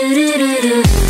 do do do do.